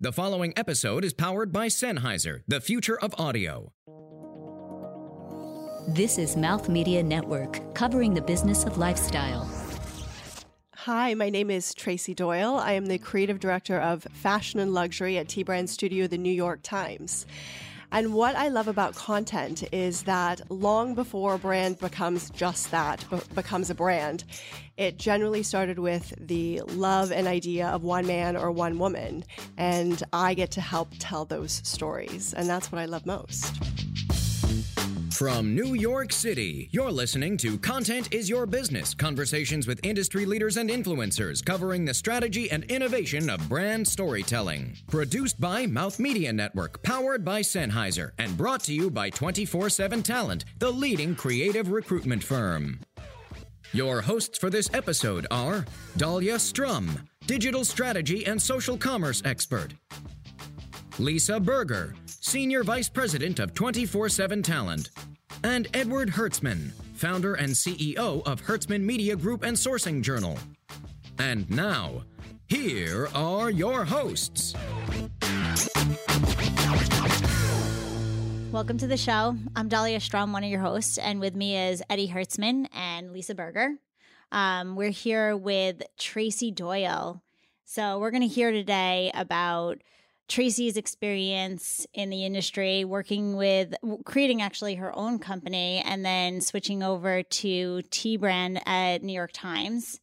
The following episode is powered by Sennheiser, the future of audio. This is Mouth Media Network, covering the business of lifestyle. Hi, my name is Tracy Doyle. I am the creative director of fashion and luxury at T Brand Studio, the New York Times. And what I love about content is that long before a brand becomes just that, be- becomes a brand, it generally started with the love and idea of one man or one woman. And I get to help tell those stories. And that's what I love most. From New York City, you're listening to Content is Your Business conversations with industry leaders and influencers covering the strategy and innovation of brand storytelling. Produced by Mouth Media Network, powered by Sennheiser, and brought to you by 24 7 Talent, the leading creative recruitment firm. Your hosts for this episode are Dalia Strum, digital strategy and social commerce expert, Lisa Berger, Senior Vice President of 24 7 Talent, and Edward Hertzman, founder and CEO of Hertzman Media Group and Sourcing Journal. And now, here are your hosts. Welcome to the show. I'm Dalia Strum, one of your hosts, and with me is Eddie Hertzman and Lisa Berger. Um, we're here with Tracy Doyle. So we're going to hear today about Tracy's experience in the industry, working with creating actually her own company and then switching over to T brand at New York Times.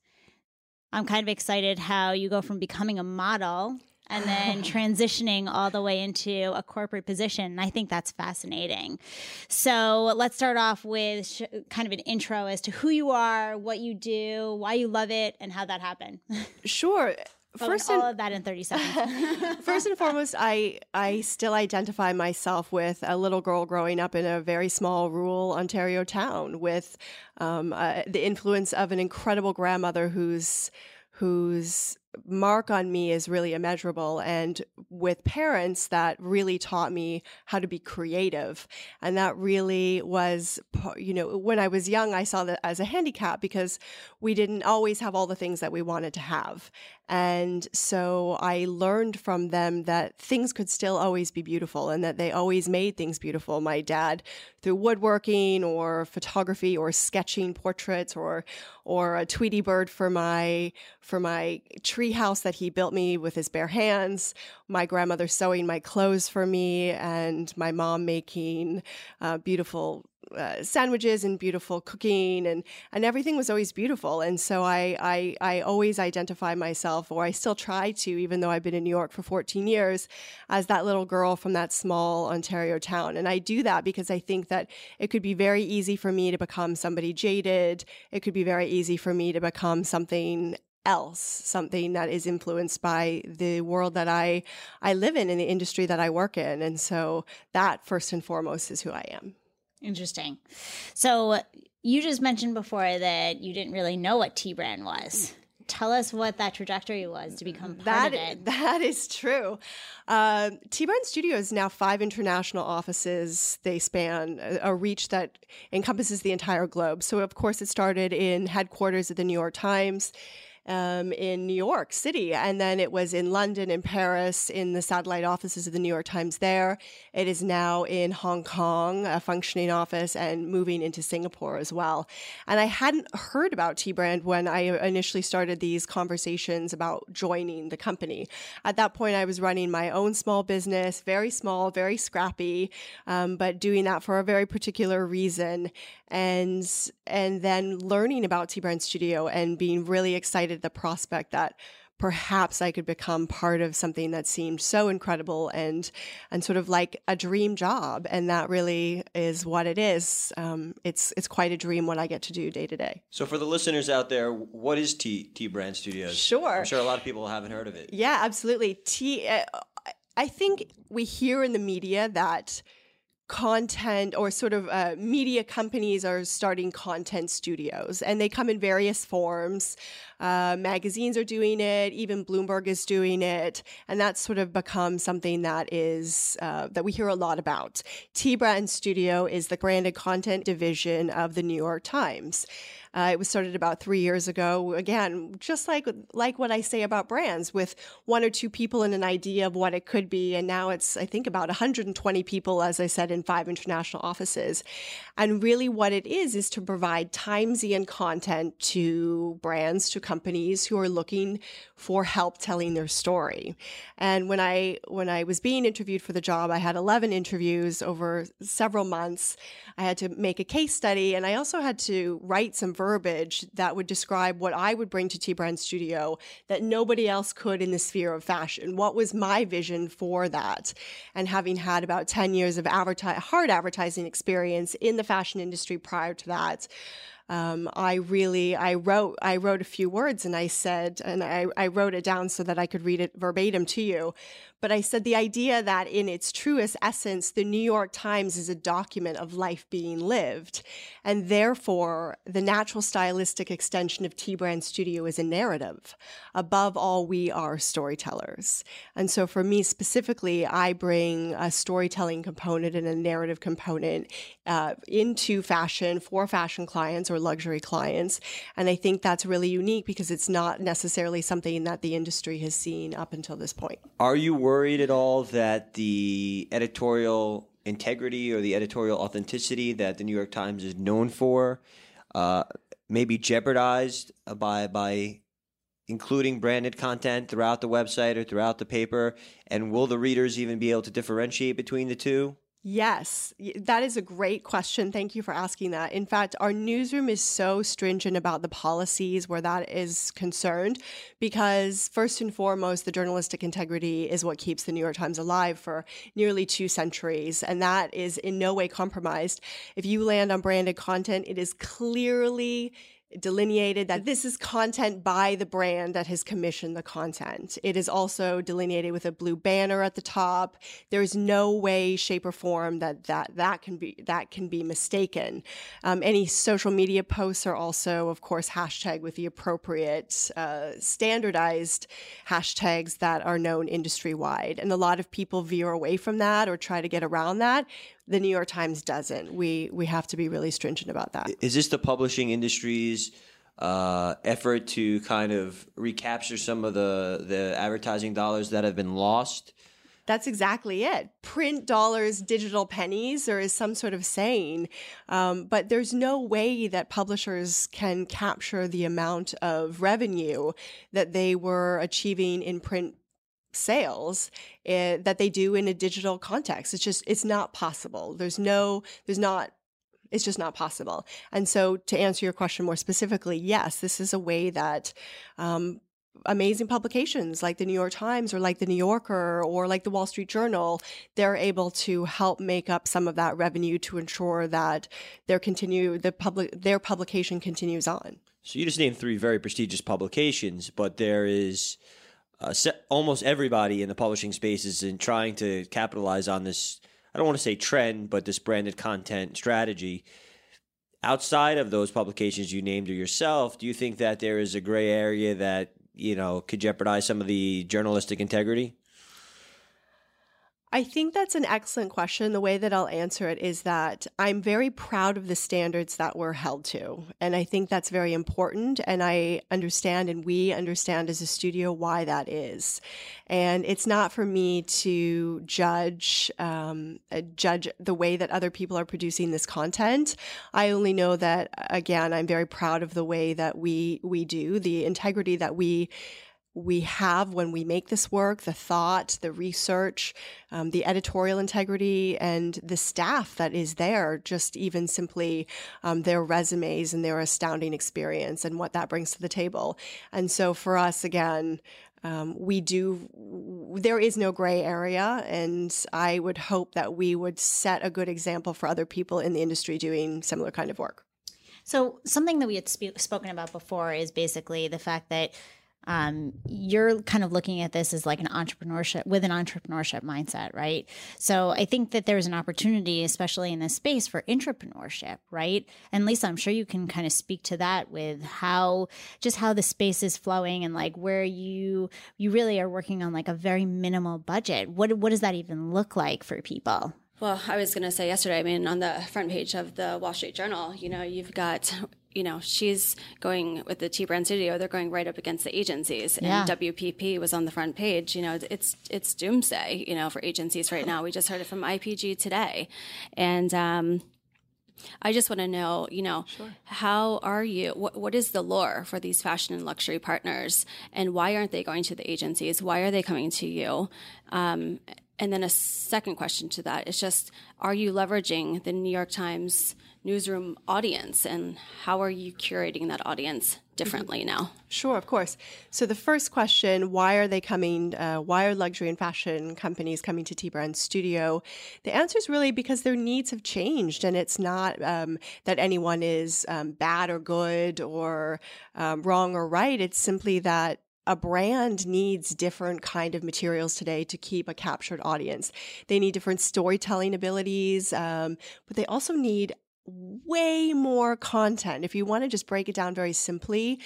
I'm kind of excited how you go from becoming a model and then transitioning all the way into a corporate position. I think that's fascinating. So let's start off with sh- kind of an intro as to who you are, what you do, why you love it, and how that happened. Sure. First, all of that in 30 seconds. First and foremost, I I still identify myself with a little girl growing up in a very small rural Ontario town with um, uh, the influence of an incredible grandmother who's whose mark on me is really immeasurable and with parents that really taught me how to be creative and that really was you know when i was young i saw that as a handicap because we didn't always have all the things that we wanted to have and so i learned from them that things could still always be beautiful and that they always made things beautiful. My dad through woodworking or photography or sketching portraits or or a tweety bird for my for my tree house that he built me with his bare hands, my grandmother sewing my clothes for me, and my mom making uh, beautiful uh, sandwiches and beautiful cooking and and everything was always beautiful and so I, I I always identify myself or I still try to even though I've been in New York for 14 years as that little girl from that small Ontario town and I do that because I think that it could be very easy for me to become somebody jaded it could be very easy for me to become something else, something that is influenced by the world that I I live in and the industry that I work in. And so that first and foremost is who I am. Interesting. So you just mentioned before that you didn't really know what T brand was. Tell us what that trajectory was to become part that, of it. That is true. Uh, T Brand Studios now five international offices. They span a, a, reach that encompasses the entire globe. So, of course, it started in headquarters at the New York Times um, in New York City. And then it was in London and Paris in the satellite offices of the New York Times there. It is now in Hong Kong, a functioning office, and moving into Singapore as well. And I hadn't heard about T Brand when I initially started these conversations about joining the company. At that point, I was running my own small business, very small, very scrappy, um, but doing that for a very particular reason. And and then learning about T Brand Studio and being really excited the prospect that perhaps I could become part of something that seemed so incredible and and sort of like a dream job. And that really is what it is. Um, it's it's quite a dream what I get to do day to day. So for the listeners out there, what is T T Brand Studios? Sure, I'm sure a lot of people haven't heard of it. Yeah, absolutely. T. Uh, I think we hear in the media that content or sort of uh, media companies are starting content studios and they come in various forms Uh, magazines are doing it. Even Bloomberg is doing it, and that's sort of become something that is uh, that we hear a lot about. T Brand Studio is the branded content division of the New York Times. Uh, it was started about three years ago. Again, just like like what I say about brands, with one or two people and an idea of what it could be, and now it's I think about 120 people, as I said, in five international offices. And really, what it is is to provide Timesian content to brands, to companies who are looking for help telling their story. And when I when I was being interviewed for the job, I had 11 interviews over several months. I had to make a case study, and I also had to write some verbiage that would describe what I would bring to T Brand Studio that nobody else could in the sphere of fashion. What was my vision for that? And having had about 10 years of adverti- hard advertising experience in the fashion industry prior to that, um, I really I wrote I wrote a few words and I said and I, I wrote it down so that I could read it verbatim to you. But I said the idea that in its truest essence, the New York Times is a document of life being lived. And therefore, the natural stylistic extension of T Brand Studio is a narrative. Above all, we are storytellers. And so for me specifically, I bring a storytelling component and a narrative component uh, into fashion for fashion clients or luxury clients. And I think that's really unique because it's not necessarily something that the industry has seen up until this point. Are you worried? Worried at all that the editorial integrity or the editorial authenticity that the New York Times is known for uh, may be jeopardized by by including branded content throughout the website or throughout the paper? And will the readers even be able to differentiate between the two? Yes, that is a great question. Thank you for asking that. In fact, our newsroom is so stringent about the policies where that is concerned because, first and foremost, the journalistic integrity is what keeps the New York Times alive for nearly two centuries, and that is in no way compromised. If you land on branded content, it is clearly delineated that this is content by the brand that has commissioned the content. It is also delineated with a blue banner at the top. There's no way, shape, or form that that that can be that can be mistaken. Um, any social media posts are also, of course, hashtag with the appropriate uh, standardized hashtags that are known industry wide. And a lot of people veer away from that or try to get around that the New York Times doesn't. We we have to be really stringent about that. Is this the publishing industry's uh, effort to kind of recapture some of the the advertising dollars that have been lost? That's exactly it. Print dollars, digital pennies, there is some sort of saying. Um, but there's no way that publishers can capture the amount of revenue that they were achieving in print sales uh, that they do in a digital context. It's just it's not possible. There's no there's not it's just not possible. And so to answer your question more specifically, yes, this is a way that um, amazing publications like the New York Times or like the New Yorker or like the Wall Street Journal, they're able to help make up some of that revenue to ensure that their continue the public their publication continues on. So you just named three very prestigious publications, but there is uh, almost everybody in the publishing space is in trying to capitalize on this. I don't want to say trend, but this branded content strategy. Outside of those publications you named or yourself, do you think that there is a gray area that you know could jeopardize some of the journalistic integrity? I think that's an excellent question. The way that I'll answer it is that I'm very proud of the standards that we're held to. And I think that's very important. And I understand, and we understand as a studio why that is. And it's not for me to judge, um, uh, judge the way that other people are producing this content. I only know that, again, I'm very proud of the way that we, we do, the integrity that we we have when we make this work the thought, the research, um, the editorial integrity, and the staff that is there, just even simply um, their resumes and their astounding experience and what that brings to the table. And so for us, again, um, we do, there is no gray area. And I would hope that we would set a good example for other people in the industry doing similar kind of work. So, something that we had sp- spoken about before is basically the fact that um, you're kind of looking at this as like an entrepreneurship with an entrepreneurship mindset, right? So I think that there's an opportunity, especially in this space, for entrepreneurship, right? And Lisa, I'm sure you can kind of speak to that with how just how the space is flowing and like where you you really are working on like a very minimal budget. What what does that even look like for people? Well, I was going to say yesterday, I mean, on the front page of the Wall Street Journal, you know, you've got you know, she's going with the T Brand Studio. They're going right up against the agencies, Yeah. and WPP was on the front page. You know, it's it's doomsday. You know, for agencies right now. We just heard it from IPG today, and um, I just want to know, you know, how are you? What, what is the lure for these fashion and luxury partners, and why aren't they going to the agencies? Why are they coming to you? Um, and then a second question to that is just: Are you leveraging the New York Times newsroom audience, and how are you curating that audience differently now? Sure, of course. So the first question: Why are they coming? Uh, why are luxury and fashion companies coming to T Brand Studio? The answer is really because their needs have changed, and it's not um, that anyone is um, bad or good or um, wrong or right. It's simply that a brand needs different kind of materials today to keep a captured audience. They need different storytelling abilities, um, but they also need way more content. If you want to just break it down very simply,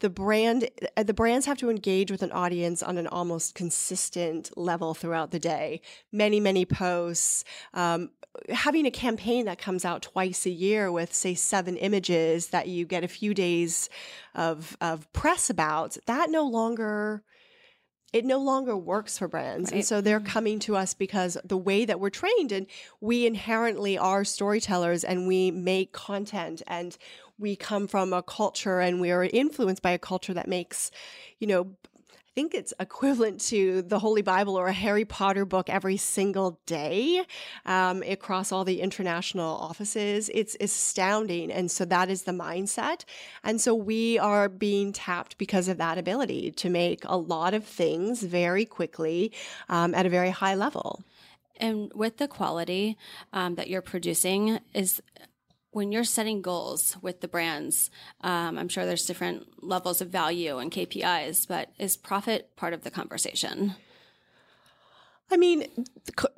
the brand uh, the brands have to engage with an audience on an almost consistent level throughout the day. Many many posts. Um, having a campaign that comes out twice a year with say seven images that you get a few days of of press about that no longer it no longer works for brands. And so they're coming to us because the way that we're trained and we inherently are storytellers and we make content and we come from a culture and we are influenced by a culture that makes, you know, think it's equivalent to the Holy Bible or a Harry Potter book every single day um, across all the international offices. It's astounding. And so that is the mindset. And so we are being tapped because of that ability to make a lot of things very quickly um, at a very high level. And with the quality um, that you're producing, is when you're setting goals with the brands, um, I'm sure there's different levels of value and KPIs, but is profit part of the conversation? I mean,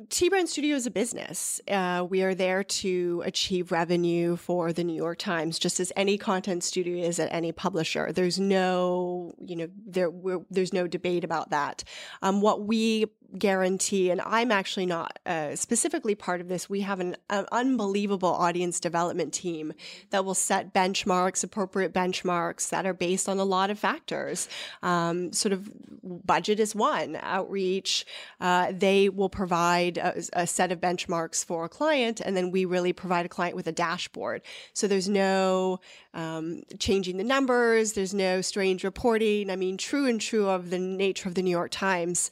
T Brand Studio is a business. Uh, we are there to achieve revenue for the New York Times, just as any content studio is at any publisher. There's no, you know, there there's no debate about that. Um, what we guarantee, and I'm actually not uh, specifically part of this. We have an, an unbelievable audience development team that will set benchmarks, appropriate benchmarks that are based on a lot of factors. Um, sort of budget is one, outreach. Uh, they will provide a, a set of benchmarks for a client, and then we really provide a client with a dashboard. So there's no um, changing the numbers. There's no strange reporting. I mean, true and true of the nature of the New York Times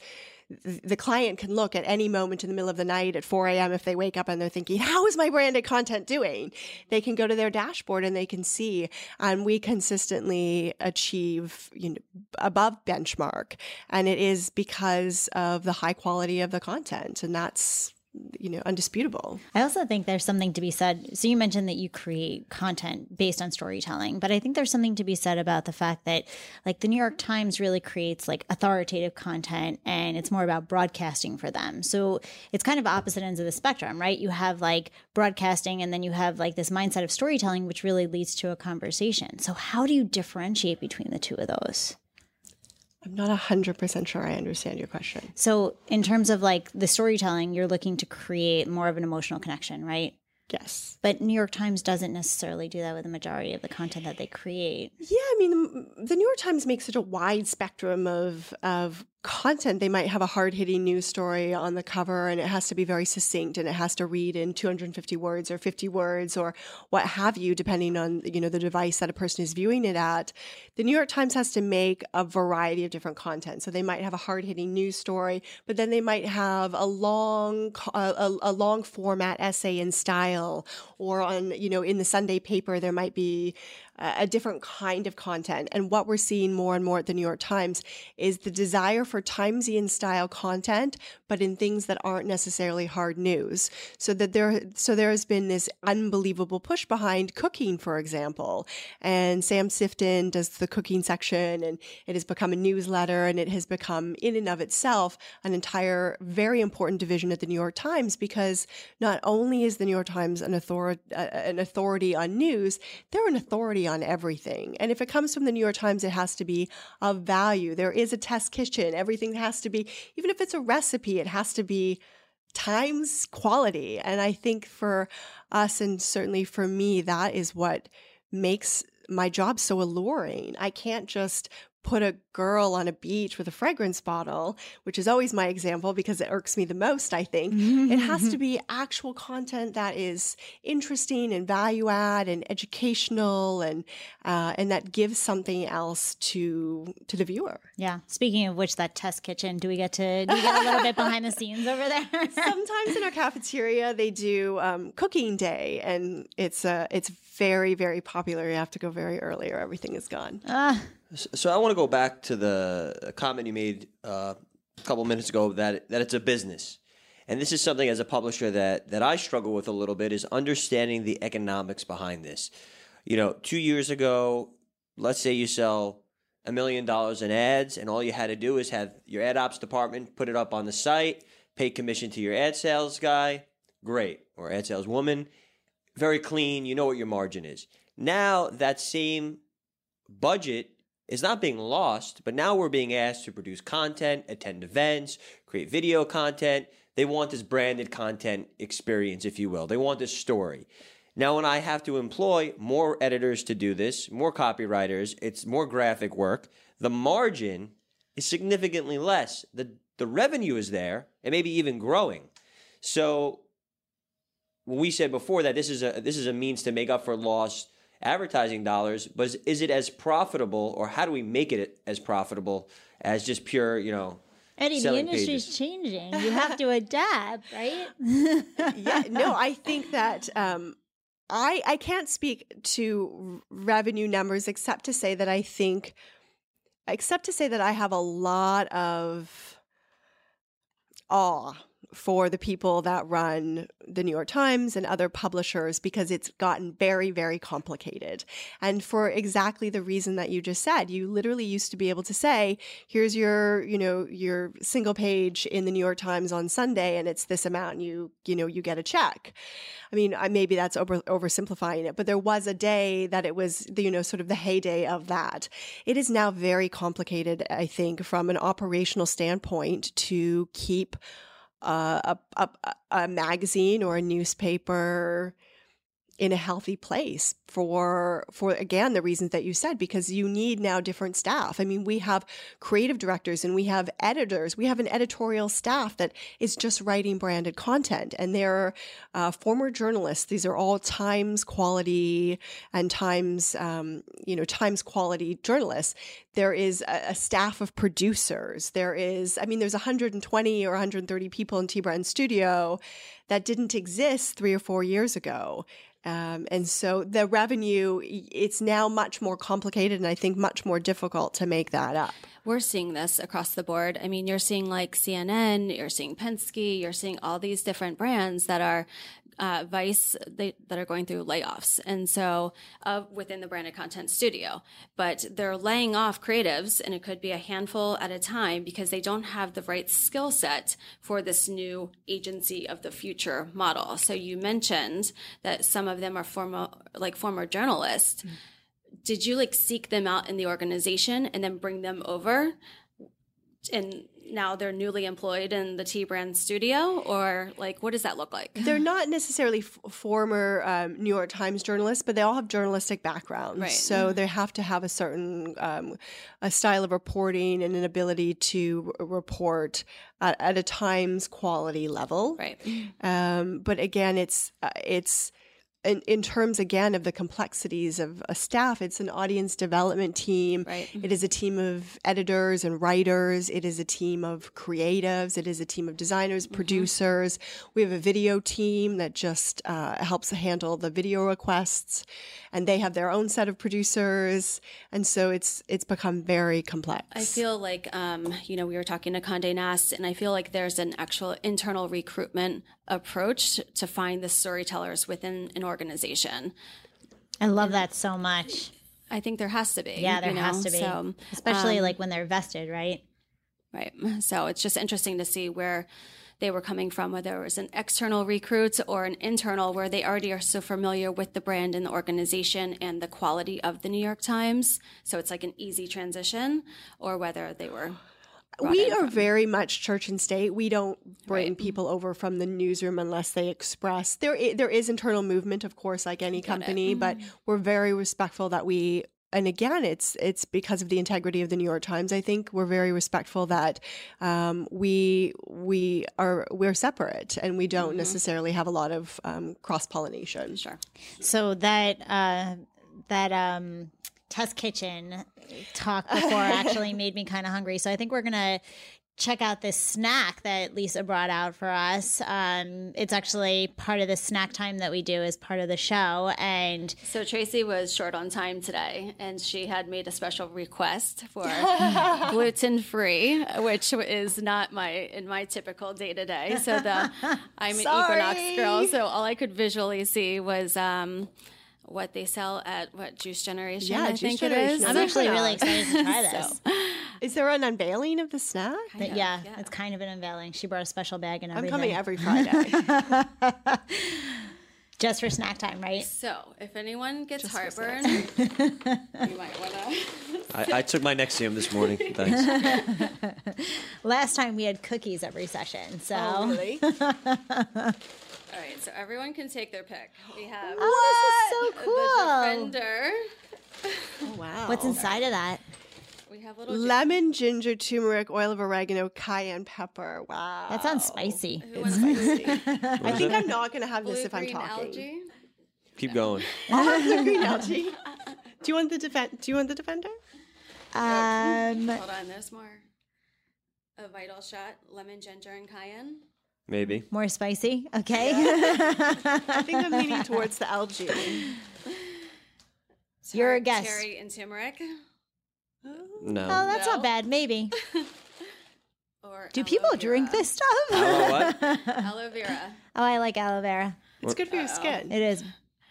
the client can look at any moment in the middle of the night at 4 a.m. if they wake up and they're thinking, how is my branded content doing? They can go to their dashboard and they can see. And we consistently achieve you know, above benchmark. And it is because of the high quality of the content. And that's you know undisputable I also think there's something to be said. So you mentioned that you create content based on storytelling, but I think there's something to be said about the fact that like the New York Times really creates like authoritative content and it's more about broadcasting for them. So it's kind of opposite ends of the spectrum, right? You have like broadcasting and then you have like this mindset of storytelling which really leads to a conversation. So how do you differentiate between the two of those? I'm not 100% sure i understand your question So in terms of like the storytelling, you're looking to create more of an emotional connection, right? yes But New York Times doesn't necessarily do that with the majority of the content that they create. Yeah, I mean, the, the New York Times makes such a wide spectrum of of content. They might have a hard hitting news story on the cover, and it has to be very succinct, and it has to read in 250 words or 50 words or what have you, depending on you know the device that a person is viewing it at. The New York Times has to make a variety of different content. So they might have a hard hitting news story, but then they might have a long a, a, a long format essay in style, or on you know in the Sunday paper there might be a different kind of content. And what we're seeing more and more at the New York Times is the desire for Timesian style content, but in things that aren't necessarily hard news. So that there, so there has been this unbelievable push behind cooking, for example. And Sam Sifton does the cooking section, and it has become a newsletter, and it has become in and of itself an entire very important division at the New York Times because not only is the New York Times an authority, uh, an authority on news, they're an authority on everything. And if it comes from the New York Times, it has to be of value. There is a test kitchen. Everything has to be, even if it's a recipe, it has to be times quality. And I think for us, and certainly for me, that is what makes my job so alluring. I can't just put a girl on a beach with a fragrance bottle, which is always my example because it irks me the most, I think. it has to be actual content that is interesting and value add and educational and uh, and that gives something else to to the viewer. Yeah. Speaking of which, that test kitchen, do we get to do we get a little bit behind the scenes over there? Sometimes in our cafeteria they do um, cooking day, and it's uh, it's very very popular. You have to go very early, or everything is gone. Uh, So I want to go back to the comment you made uh, a couple minutes ago that that it's a business, and this is something as a publisher that that I struggle with a little bit is understanding the economics behind this. You know, two years ago, let's say you sell a million dollars in ads, and all you had to do is have your ad ops department put it up on the site, pay commission to your ad sales guy, great, or ad sales woman, very clean. You know what your margin is. Now that same budget is not being lost, but now we're being asked to produce content, attend events, create video content. They want this branded content experience, if you will. They want this story. Now, when I have to employ more editors to do this, more copywriters, it's more graphic work, the margin is significantly less. The, the revenue is there and maybe even growing. So, we said before that this is a this is a means to make up for lost advertising dollars, but is, is it as profitable, or how do we make it as profitable as just pure, you know, Eddie, the selling industry's pages? changing. You have to adapt, right? yeah, no, I think that um, I I can't speak to r- revenue numbers except to say that I think, except to say that I have a lot of awe for the people that run the New York Times and other publishers because it's gotten very, very complicated. And for exactly the reason that you just said, you literally used to be able to say, here's your, you know, your single page in the New York Times on Sunday and it's this amount and you, you know, you get a check. I mean, maybe that's over, oversimplifying it, but there was a day that it was, the, you know, sort of the heyday of that. It is now very complicated, I think, from an operational standpoint to keep a, a, a magazine or a newspaper in a healthy place for for again the reasons that you said because you need now different staff. I mean, we have creative directors and we have editors. We have an editorial staff that is just writing branded content, and they're uh, former journalists. These are all Times quality and Times um, you know Times quality journalists. There is a, a staff of producers. There is, I mean, there's 120 or 130 people in T. Brand Studio that didn't exist three or four years ago. Um, and so the revenue, it's now much more complicated and I think much more difficult to make that up. We're seeing this across the board. I mean, you're seeing like CNN, you're seeing Penske, you're seeing all these different brands that are uh, Vice they, that are going through layoffs, and so uh, within the branded content studio, but they're laying off creatives, and it could be a handful at a time because they don't have the right skill set for this new agency of the future model. So you mentioned that some of them are former like former journalists. Did you like seek them out in the organization and then bring them over? And now they're newly employed in the T brand studio or like what does that look like They're not necessarily f- former um, New York Times journalists, but they all have journalistic backgrounds. Right. So they have to have a certain um, a style of reporting and an ability to r- report at, at a Times quality level. right Um, but again, it's uh, it's in, in terms again of the complexities of a staff, it's an audience development team. Right. It is a team of editors and writers. It is a team of creatives. It is a team of designers, Mm-hmm. producers. We have a video team that just uh, helps handle the video requests, and they have their own set of producers. And so it's it's become very complex. I feel like, um, you know, we were talking to Conde Nast, and I feel like there's an actual internal recruitment approach to find the storytellers within an organization. I love that so much. I think there has to be. Yeah, there you know? has to be. So, Especially um, like when they're vested, right? Right. So it's just interesting to see where they were coming from, whether it was an external recruit or an internal, where they already are so familiar with the brand and the organization and the quality of the New York Times. So it's like an easy transition, or whether they were. We are from- very much church and state. We don't bring people over from the newsroom unless they express. There, i- there is internal movement, of course, like any company, but we're very respectful that we. And again, it's it's because of the integrity of the New York Times. I think we're very respectful that um, we we are we're separate and we don't necessarily have a lot of um, cross pollination. Sure. So that uh, that um, test kitchen talk before actually made me kind of hungry. So I think we're gonna check out this snack that Lisa brought out for us. Um, it's actually part of the snack time that we do as part of the show, and So Tracy was short on time today, and she had made a special request for gluten free, which is not my in my typical day to day. So the I'm an Equinox girl, so all I could visually see was um, what they sell at what Juice Generation. Yeah, I Juice think Generation. it is. I'm actually really excited to try this. Is there an unveiling of the snack? But yeah, it's kind of an unveiling. She brought a special bag and everything. I'm coming every Friday. just for snack time, right? So if anyone gets heartburn, you might want to. I, I took my Nexium this morning. Thanks. Last time we had cookies every session, so oh, really? All right, so everyone can take their pick. We have oh, this is so the cool. Defender. Oh, wow. What's inside of that? We have little. Lemon, ginger, turmeric, oil of oregano, cayenne pepper. Wow. That sounds spicy. It's spicy. I think I'm not going to have this blue if I'm green talking. algae. Keep going. Blue green algae. Do you want the defend? Do you want the defender? Um, Hold on, there's more. A vital shot, lemon, ginger, and cayenne. Maybe. more spicy. Okay. I think I'm leaning towards the algae. You're a Tart, guess. Cherry and turmeric. No. oh, that's No. not bad. Maybe. Or Do aloe people vera. drink this stuff? Aloe what? Aloe vera. Oh, I like aloe vera. It's good for your skin. It is.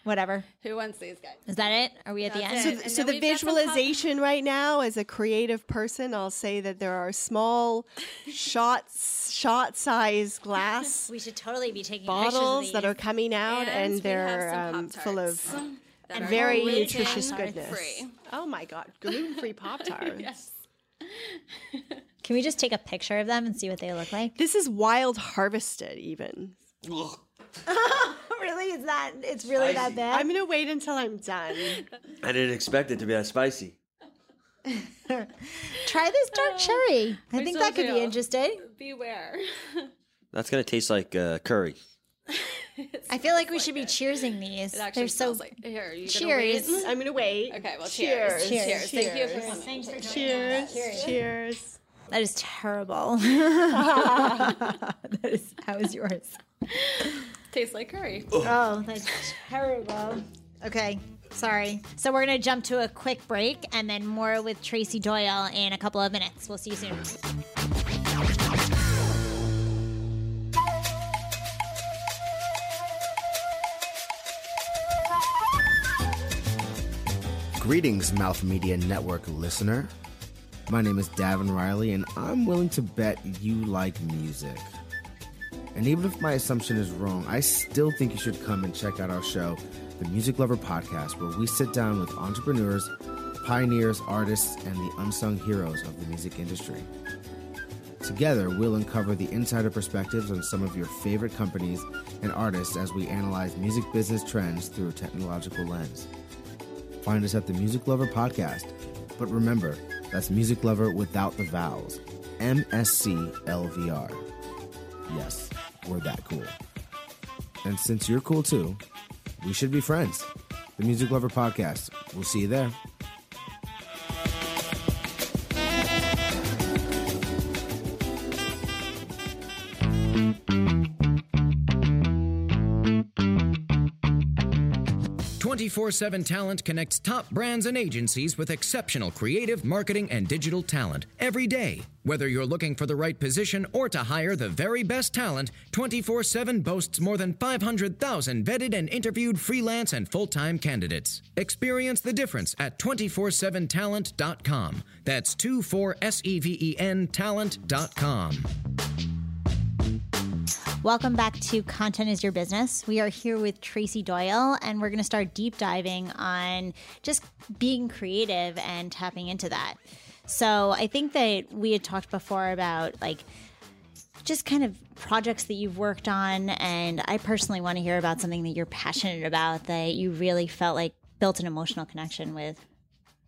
Whatever. Who wants these guys? Is that it? Are we at the end? it. And So the we've got some pop- visualization right now, as a creative person, I'll say that there are small shots, shot size glass We should totally be taking bottles pictures that are coming out, and, we have they're um, full of Pop-Tarts that are very nutritious goodness. Free. Oh my god, gluten-free Pop Tarts. Yes. Can we just take a picture of them and see what they look like? This is wild harvested, even. Really? Is that? It's really that bad? I'm gonna wait until I'm done. I didn't expect it to be that spicy. Try this dark cherry. I think that told could be you. interesting. Beware. That's gonna taste like uh, curry. I feel like we should be cheersing these. It actually They're so. smells like here. You Cheers. Wait? I'm gonna wait. Okay. Well, Cheers. cheers. Cheers. Thank you for Cheers. coming. Cheers. Cheers. That is terrible. that is. How is yours? Tastes like curry. Oh, that's terrible. Okay, sorry. So we're gonna jump to a quick break and then more with Tracy Doyle in a couple of minutes. We'll see you soon. Greetings, Mouth Media Network listener. My name is Davin Riley, and I'm willing to bet you like music. And even if my assumption is wrong, I still think you should come and check out our show, the Music Lover Podcast, where we sit down with entrepreneurs, pioneers, artists, and the unsung heroes of the music industry. Together, we'll uncover the insider perspectives on some of your favorite companies and artists as we analyze music business trends through a technological lens. Find us at the Music Lover Podcast. But remember, that's Music Lover without the vowels. M S C L V R. Yes, we're that cool. And since you're cool too, we should be friends. The Music Lover Podcast. We'll see you there. 24 7 Talent connects top brands and agencies with exceptional creative, marketing, and digital talent every day. Whether you're looking for the right position or to hire the very best talent, 24 7 boasts more than 500,000 vetted and interviewed freelance and full time candidates. Experience the difference at 247talent.com. That's 24SEVEN talent.com. Welcome back to Content is Your Business. We are here with Tracy Doyle, and we're going to start deep diving on just being creative and tapping into that. So, I think that we had talked before about like just kind of projects that you've worked on, and I personally want to hear about something that you're passionate about that you really felt like built an emotional connection with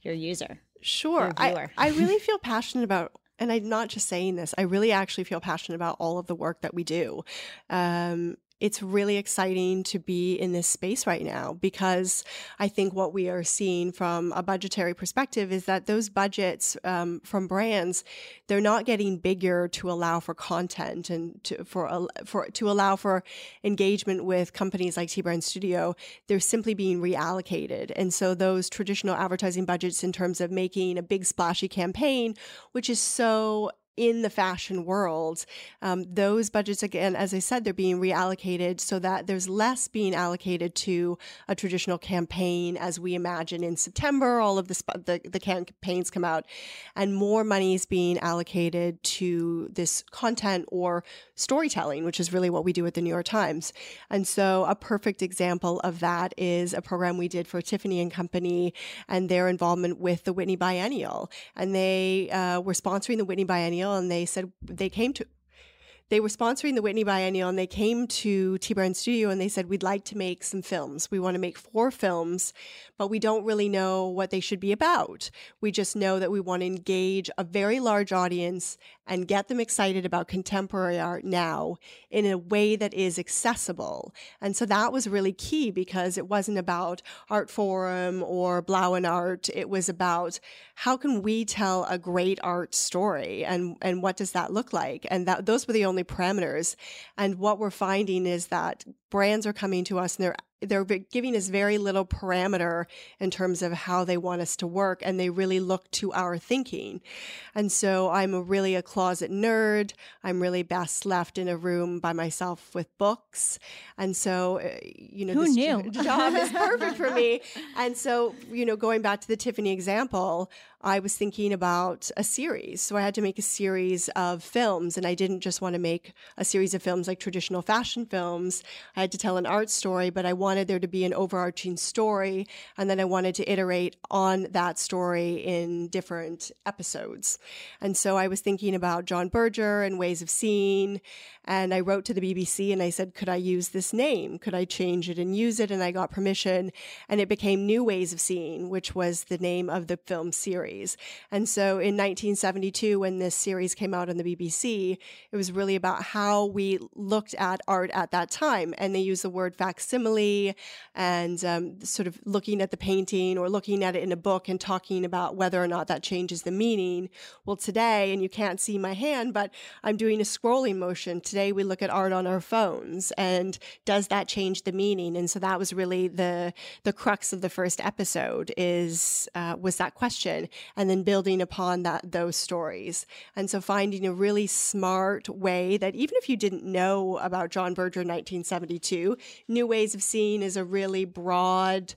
your user. Sure. I, I really feel passionate about and I'm not just saying this, I really actually feel passionate about all of the work that we do. Um, it's really exciting to be in this space right now because I think what we are seeing from a budgetary perspective is that those budgets um, from brands they're not getting bigger to allow for content and to, for for to allow for engagement with companies like T Brand Studio. They're simply being reallocated, and so those traditional advertising budgets in terms of making a big splashy campaign, which is so in the fashion world, um, those budgets, again, as I said, they're being reallocated so that there's less being allocated to a traditional campaign as we imagine in September. All of the, the, the campaigns come out, and more money is being allocated to this content or storytelling, which is really what we do at the New York Times. And so, a perfect example of that is a program we did for Tiffany and Company and their involvement with the Whitney Biennial. And they uh, were sponsoring the Whitney Biennial And they said they came to they were sponsoring the Whitney Biennial and they came to T Brand Studio and they said, We'd like to make some films. We want to make four films, but we don't really know what they should be about. We just know that we want to engage a very large audience and get them excited about contemporary art now in a way that is accessible. And so that was really key because it wasn't about Art Artforum or Blouin Art. It was about how can we tell a great art story and, and what does that look like? And that those were the only parameters. And what we're finding is that brands are coming to us and they're they're giving us very little parameter in terms of how they want us to work and they really look to our thinking and so i'm a really a closet nerd i'm really best left in a room by myself with books and so uh, you know Who this knew? job is perfect for me and so you know going back to the tiffany example I was thinking about a series. So I had to make a series of films, and I didn't just want to make a series of films like traditional fashion films. I had to tell an art story, but I wanted there to be an overarching story, and then I wanted to iterate on that story in different episodes. And so I was thinking about John Berger and Ways of Seeing, and I wrote to the BBC and I said, Could I use this name? Could I change it and use it? And I got permission, and it became New Ways of Seeing, which was the name of the film series. And so in 1972, when this series came out on the BBC, it was really about how we looked at art at that time. And they used the word facsimile and um, sort of looking at the painting or looking at it in a book and talking about whether or not that changes the meaning. Well, today, and you can't see my hand, but I'm doing a scrolling motion. Today, we look at art on our phones. And does that change the meaning? And so that was really the, the crux of the first episode is, uh, was that question and then building upon that those stories. And so finding a really smart way that even if you didn't know about John Berger 1972, New Ways of Seeing is a really broad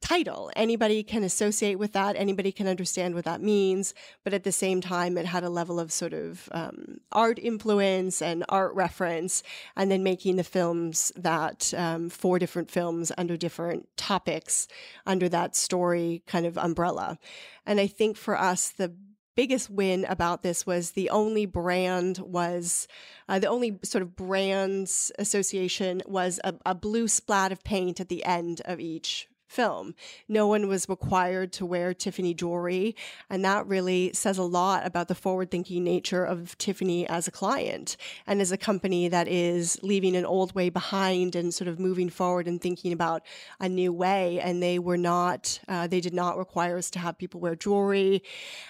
title. Anybody can associate with that. Anybody can understand what that means. But at the same time, it had a level of sort of um, art influence and art reference, and then making the films that um, four different films under different topics under that story kind of umbrella. And I think for us, the biggest win about this was the only brand was uh, the only sort of brands association was a, a blue splat of paint at the end of each film. No one was required to wear Tiffany jewelry. And that really says a lot about the forward thinking nature of Tiffany as a client and as a company that is leaving an old way behind and sort of moving forward and thinking about a new way. And they were not, uh, they did not require us to have people wear jewelry.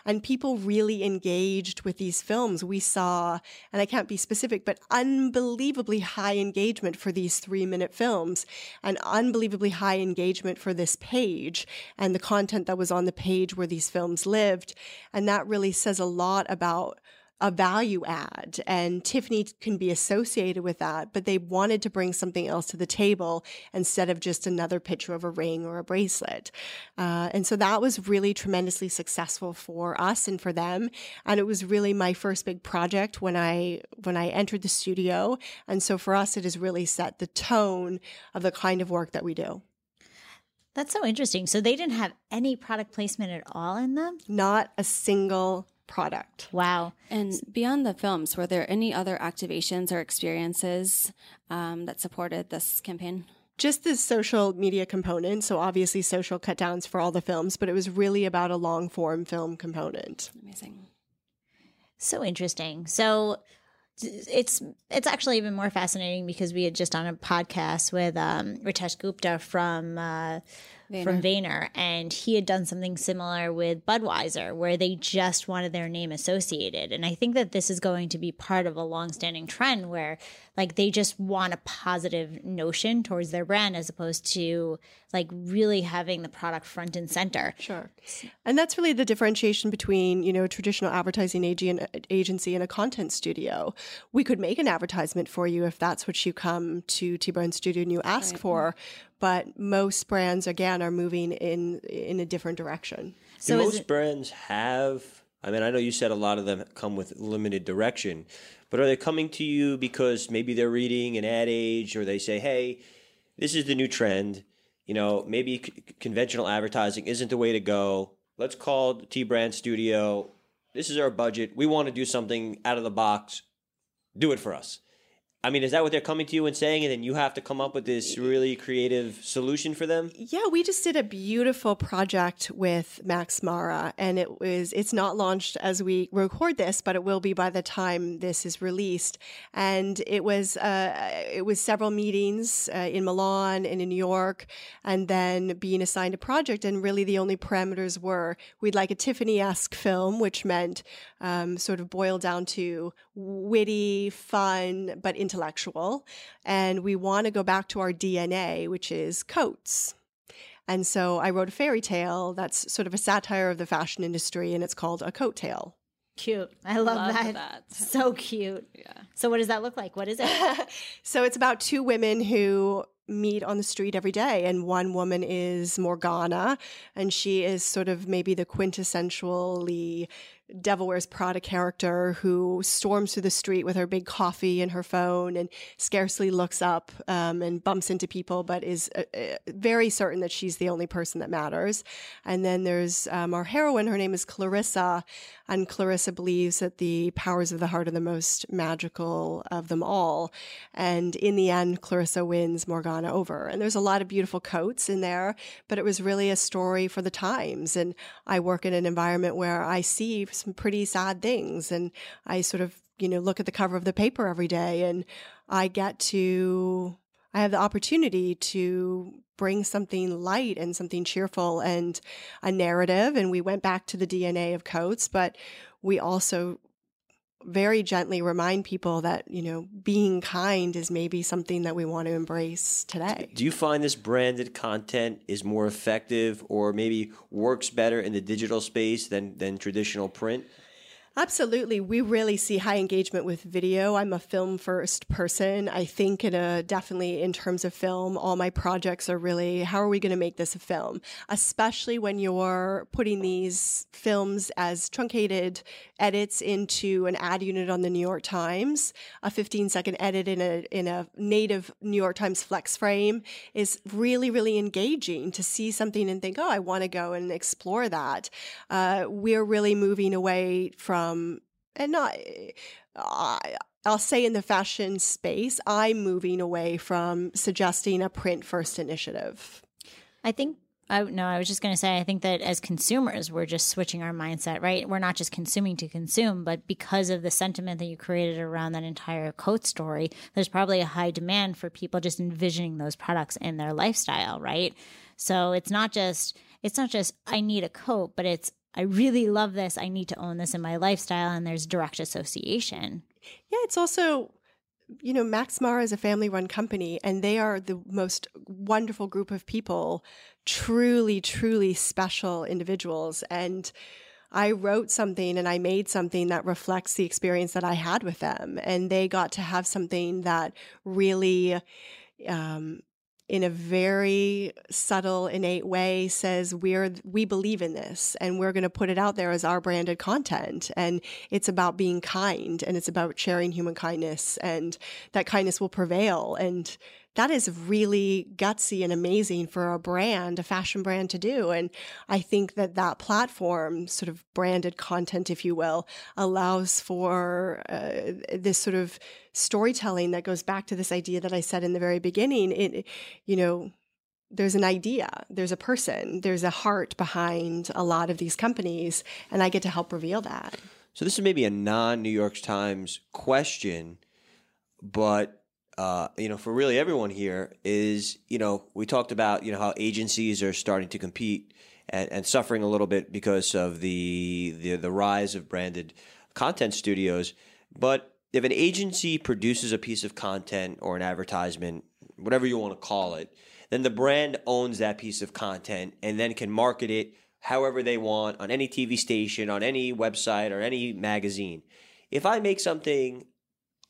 And people really engaged with these films. We saw, and I can't be specific, but unbelievably high engagement for these three minute films and unbelievably high engagement for for this page and the content that was on the page where these films lived. And that really says a lot about a value add and Tiffany can be associated with that, but they wanted to bring something else to the table instead of just another picture of a ring or a bracelet. Uh, and so that was really tremendously successful for us and for them. And it was really my first big project when I, when I entered the studio. And so for us, it has really set the tone of the kind of work that we do. That's so interesting. So they didn't have any product placement at all in them? Not a single product. Wow. And beyond the films, were there any other activations or experiences um, that supported this campaign? Just the social media component. So, obviously, social cut downs for all the films, but it was really about a long form film component. Amazing. So interesting. So, it's it's actually even more fascinating because we had just on a podcast with um, Ritesh Gupta from uh, Vayner. from Vayner, and he had done something similar with Budweiser, where they just wanted their name associated. And I think that this is going to be part of a longstanding trend where, like, they just want a positive notion towards their brand as opposed to like really having the product front and center. Sure, and that's really the differentiation between you know a traditional advertising agency and a content studio. We could make an advertisement for you if that's what you come to T Brand Studio and you ask right. for but most brands again are moving in in a different direction. So Do most it- brands have I mean, I know you said a lot of them come with limited direction, but are they coming to you because maybe they're reading an ad age or they say, "Hey, this is the new trend. You know, maybe c- conventional advertising isn't the way to go. Let's call T Brand Studio. This is our budget. We want to do something out of the box. Do it for us." I mean, is that what they're coming to you and saying, and then you have to come up with this really creative solution for them? Yeah, we just did a beautiful project with Max Mara, and it was it's not launched as we record this, but it will be by the time this is released. And it was uh, it was several meetings uh, in Milan and in New York, and then being assigned a project. And really, the only parameters were we'd like a Tiffany-esque film, which meant um, sort of boiled down to witty, fun, but intellectual. And we want to go back to our DNA, which is coats. And so I wrote a fairy tale that's sort of a satire of the fashion industry, and it's called A Coat Tale. Cute. I love, love that. that. So cute. Yeah. So what does that look like? What is it? so it's about two women who meet on the street every day. And one woman is Morgana, and she is sort of maybe the quintessentially Devil Wears Prada character who storms through the street with her big coffee and her phone and scarcely looks up um, and bumps into people, but is uh, uh, very certain that she's the only person that matters. And then there's um, our heroine, her name is Clarissa, and Clarissa believes that the powers of the heart are the most magical of them all. And in the end, Clarissa wins Morgana over. And there's a lot of beautiful coats in there, but it was really a story for the times. And I work in an environment where I see some pretty sad things. And I sort of, you know, look at the cover of the paper every day and I get to, I have the opportunity to bring something light and something cheerful and a narrative. And we went back to the DNA of Coats, but we also very gently remind people that you know being kind is maybe something that we want to embrace today. Do you find this branded content is more effective or maybe works better in the digital space than than traditional print? Absolutely. We really see high engagement with video. I'm a film first person. I think in a definitely in terms of film, all my projects are really how are we going to make this a film? Especially when you're putting these films as truncated edits into an ad unit on the New York Times. A 15 second edit in a in a native New York Times flex frame is really really engaging to see something and think, "Oh, I want to go and explore that." Uh, we're really moving away from um, and not, uh, I'll say in the fashion space, I'm moving away from suggesting a print first initiative. I think I no, I was just going to say I think that as consumers we're just switching our mindset, right? We're not just consuming to consume, but because of the sentiment that you created around that entire coat story, there's probably a high demand for people just envisioning those products in their lifestyle, right? So it's not just it's not just I need a coat, but it's I really love this. I need to own this in my lifestyle and there's direct association. Yeah, it's also you know, Max Mara is a family run company and they are the most wonderful group of people, truly, truly special individuals. And I wrote something and I made something that reflects the experience that I had with them. And they got to have something that really um, in a very subtle, innate way says we're we believe in this and we're going to put it out there as our branded content. And it's about being kind and it's about sharing human kindness and that kindness will prevail. And that is really gutsy and amazing for a brand, a fashion brand to do. And I think that that platform, sort of branded content, if you will, allows for uh, this sort of storytelling that goes back to this idea that I said in the very beginning. It, you know, there's an idea, there's a person, there's a heart behind a lot of these companies, and I get to help reveal that. So this is maybe a non New York Times question, but uh, you know, for really everyone here is, you know, we talked about, you know, how agencies are starting to compete and, and suffering a little bit because of the, the the rise of branded content studios. But if an agency produces a piece of content or an advertisement, whatever you want to call it, then the brand owns that piece of content and then can market it however they want on any TV station, on any website, or any magazine. If I make something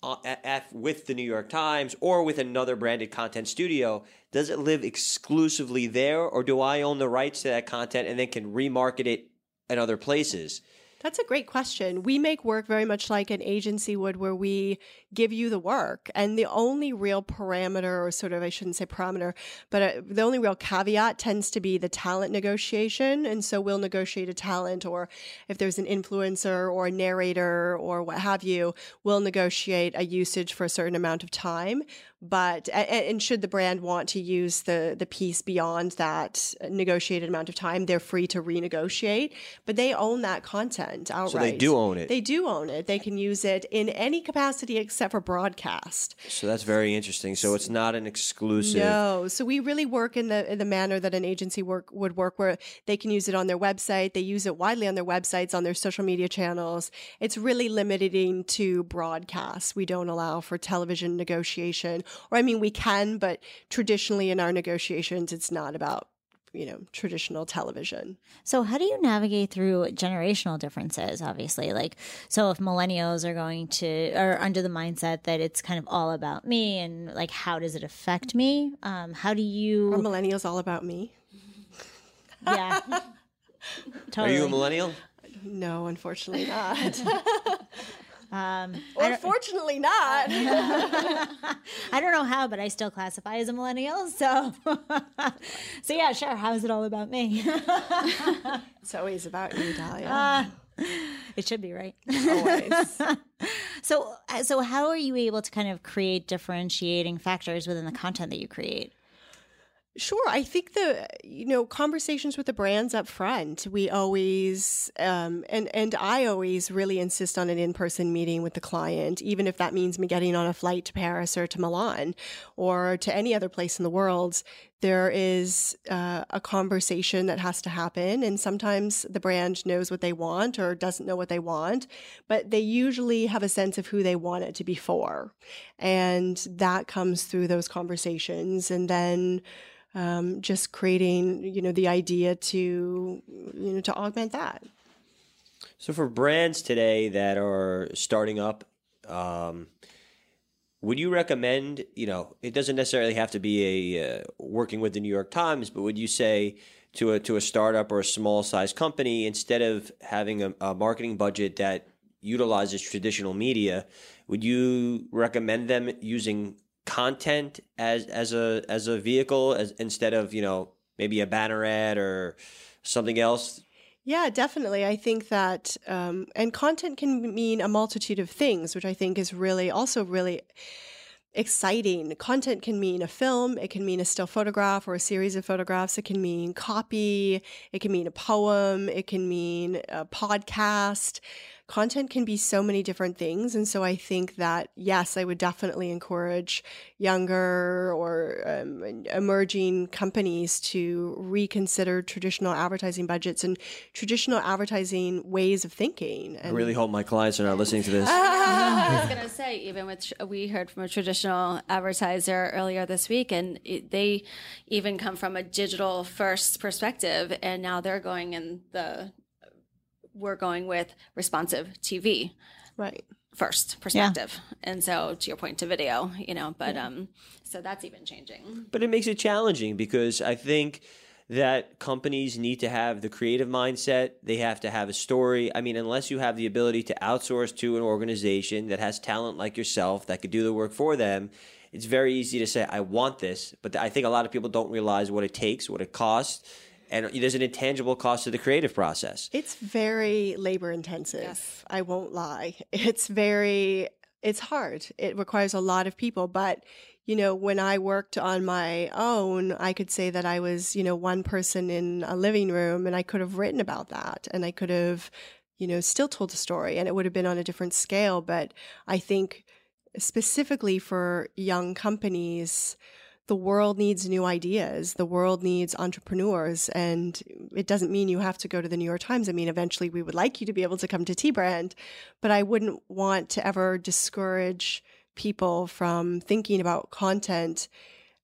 Uh, with the New York Times or with another branded content studio, does it live exclusively there, or do I own the rights to that content and then can remarket it in other places? That's a great question. We make work very much like an agency would, where we give you the work. And the only real parameter, or sort of, I shouldn't say parameter, but uh, the only real caveat tends to be the talent negotiation. And so we'll negotiate a talent, or if there's an influencer or a narrator or what have you, we'll negotiate a usage for a certain amount of time but and should the brand want to use the the piece beyond that negotiated amount of time they're free to renegotiate. But they own that content outright so they do own it. They do own it. They can use it in any capacity except for broadcast. So that's very interesting. So it's not an exclusive no. So we really work in the in the manner that an agency work would work where they can use it on their website. They use it widely on their websites on their social media channels. It's really limiting to broadcast. We don't allow for television negotiation or I mean, we can, but traditionally in our negotiations, it's not about you know traditional television. So how do you navigate through generational differences obviously? Like so if millennials are going to are under the mindset that it's kind of all about me and like how does it affect me? Um how do you are millennials all about me? Yeah. Totally. are you a millennial? No unfortunately not Um, Unfortunately, not. I don't know how, but I still classify as a millennial. So, so yeah, sure. How is it all about me? it's always about you, Dalia. Uh, it should be right. Always. so, uh, so how are you able to kind of create differentiating factors within the content that you create? Sure. I think the you know conversations with the brands up front. We always um, and and I always really insist on an in person meeting with the client, even if that means me getting on a flight to Paris or to Milan or to any other place in the world. There is uh, a conversation that has to happen, and sometimes the brand knows what they want or doesn't know what they want, but they usually have a sense of who they want it to be for, and that comes through those conversations, and then um, just creating, you know, the idea to, you know, to augment that. So for brands today that are starting up, um, would you recommend, you know, it doesn't necessarily have to be a uh, working with the New York Times, but would you say to a to a startup or a small size company instead of having a, a marketing budget that utilizes traditional media, would you recommend them using content as as a as a vehicle as instead of you know maybe a banner ad or something else yeah, definitely. I think that, um, and content can mean a multitude of things, which I think is really also really exciting. Content can mean a film, it can mean a still photograph or a series of photographs, it can mean copy, it can mean a poem, it can mean a podcast content can be so many different things. And so I think that, yes, I would definitely encourage younger or um, emerging companies to reconsider traditional advertising budgets and traditional advertising ways of thinking. And I really hope my clients are not listening to this. I was going to say, even with, we heard from a traditional advertiser earlier this week, and it, they even come from a digital first perspective, and now they're going in the we're going with responsive TV. Right. First perspective. Yeah. And so to your point to video, you know, but yeah. um so that's even changing. But it makes it challenging because I think that companies need to have the creative mindset. They have to have a story. I mean, unless you have the ability to outsource to an organization that has talent like yourself that could do the work for them, it's very easy to say, I want this. But I think a lot of people don't realize what it takes, what it costs and there's an intangible cost to the creative process. It's very labor intensive. Yes. I won't lie. It's very it's hard. It requires a lot of people, but you know, when I worked on my own, I could say that I was, you know, one person in a living room and I could have written about that and I could have, you know, still told a story and it would have been on a different scale, but I think specifically for young companies, the world needs new ideas. The world needs entrepreneurs. And it doesn't mean you have to go to the New York Times. I mean, eventually we would like you to be able to come to T Brand, but I wouldn't want to ever discourage people from thinking about content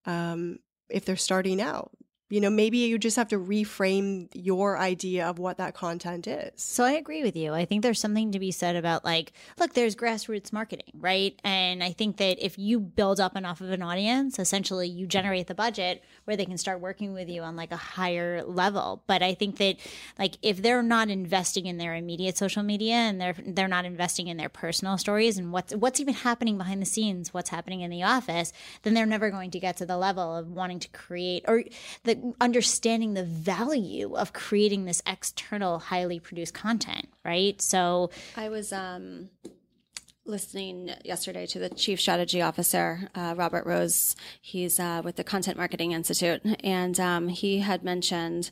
um, if they're starting out you know, maybe you just have to reframe your idea of what that content is. So I agree with you. I think there's something to be said about like, look, there's grassroots marketing, right? And I think that if you build up enough of an audience, essentially you generate the budget where they can start working with you on like a higher level. But I think that like if they're not investing in their immediate social media and they're they're not investing in their personal stories and what's what's even happening behind the scenes, what's happening in the office, then they're never going to get to the level of wanting to create or the understanding the value of creating this external, highly produced content, right? So I was um, listening yesterday to the chief strategy officer, uh, Robert Rose. He's uh, with the Content Marketing Institute, and um, he had mentioned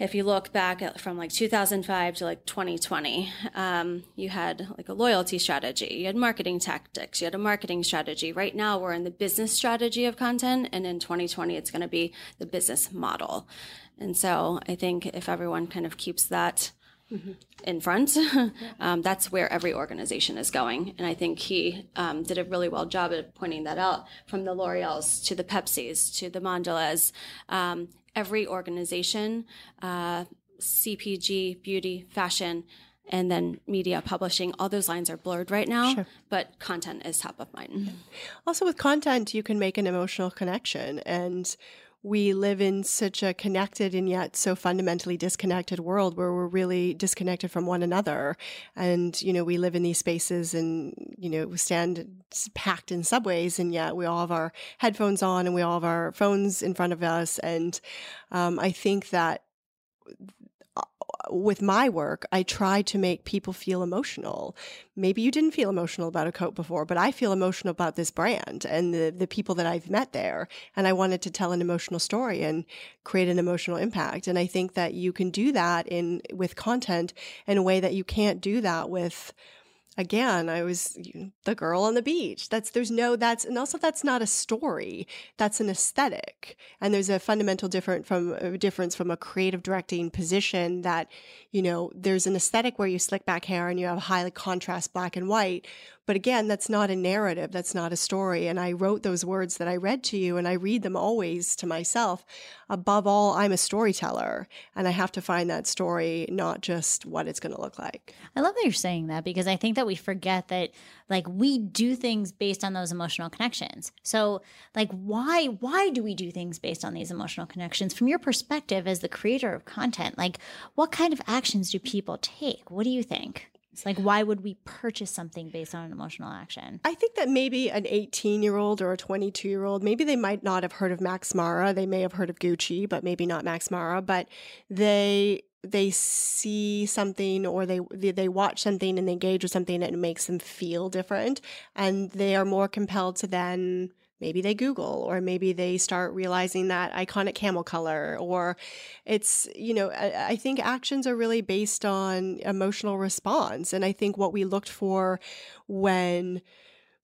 if you look back at, from like 2005 to like 2020, um, you had like a loyalty strategy, you had marketing tactics, you had a marketing strategy. Right now, we're in the business strategy of content, and in 2020, it's going to be the business model. And so, I think if everyone kind of keeps that mm-hmm. in front, um, that's where every organization is going. And I think he um, did a really well job at pointing that out, from the L'Oreal's to the Pepsis to the Mondelez. Every organization, uh, CPG, beauty, fashion, and then media publishing all those lines are blurred right now sure. but content is top of mind also with content you can make an emotional connection and we live in such a connected and yet so fundamentally disconnected world where we're really disconnected from one another. And, you know, we live in these spaces and, you know, we stand packed in subways and yet we all have our headphones on and we all have our phones in front of us. And um, I think that with my work, I try to make people feel emotional. Maybe you didn't feel emotional about a coat before, but I feel emotional about this brand and the, the people that I've met there. And I wanted to tell an emotional story and create an emotional impact. And I think that you can do that in with content in a way that you can't do that with again i was the girl on the beach. That's there's no that's and also that's not a story that's an aesthetic. And there's a fundamental different from a difference from a creative directing position that you know there's an aesthetic where you slick back hair and you have highly contrast black and white but again, that's not a narrative, that's not a story. And I wrote those words that I read to you, and I read them always to myself. Above all, I'm a storyteller, and I have to find that story, not just what it's going to look like. I love that you're saying that because I think that we forget that like we do things based on those emotional connections. So, like why why do we do things based on these emotional connections from your perspective as the creator of content? Like what kind of actions do people take? What do you think? It's like, why would we purchase something based on an emotional action? I think that maybe an 18 year old or a 22 year old, maybe they might not have heard of Max Mara. They may have heard of Gucci, but maybe not Max Mara. But they they see something or they they watch something and they engage with something and it makes them feel different and they are more compelled to then maybe they google or maybe they start realizing that iconic camel color or it's you know I, think actions are really based on emotional response and i think what we looked for when